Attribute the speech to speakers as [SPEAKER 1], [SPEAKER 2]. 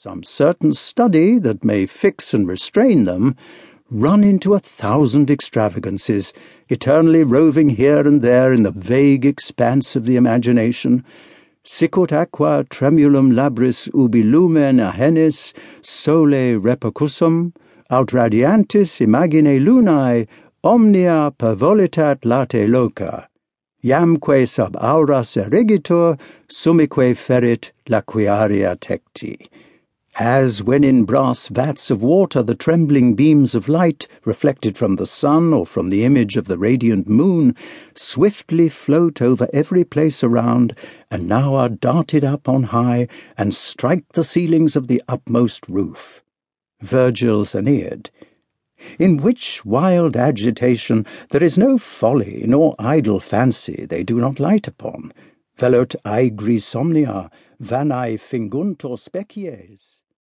[SPEAKER 1] some certain study that may fix and restrain them, run into a thousand extravagances, eternally roving here and there in the vague expanse of the imagination. Sicut aqua tremulum labris ubi lumen ahenis sole repercussum, aut radiantis imagine lunae omnia pervolitat late loca, iamque sub auras erigitur, sumique ferit laquiaria tecti as when in brass vats of water the trembling beams of light, reflected from the sun or from the image of the radiant moon, swiftly float over every place around, and now are darted up on high and strike the ceilings of the upmost roof. Virgil's Aeneid. In which wild agitation there is no folly nor idle fancy they do not light upon. Velut aegri somnia, vanae finguntur species.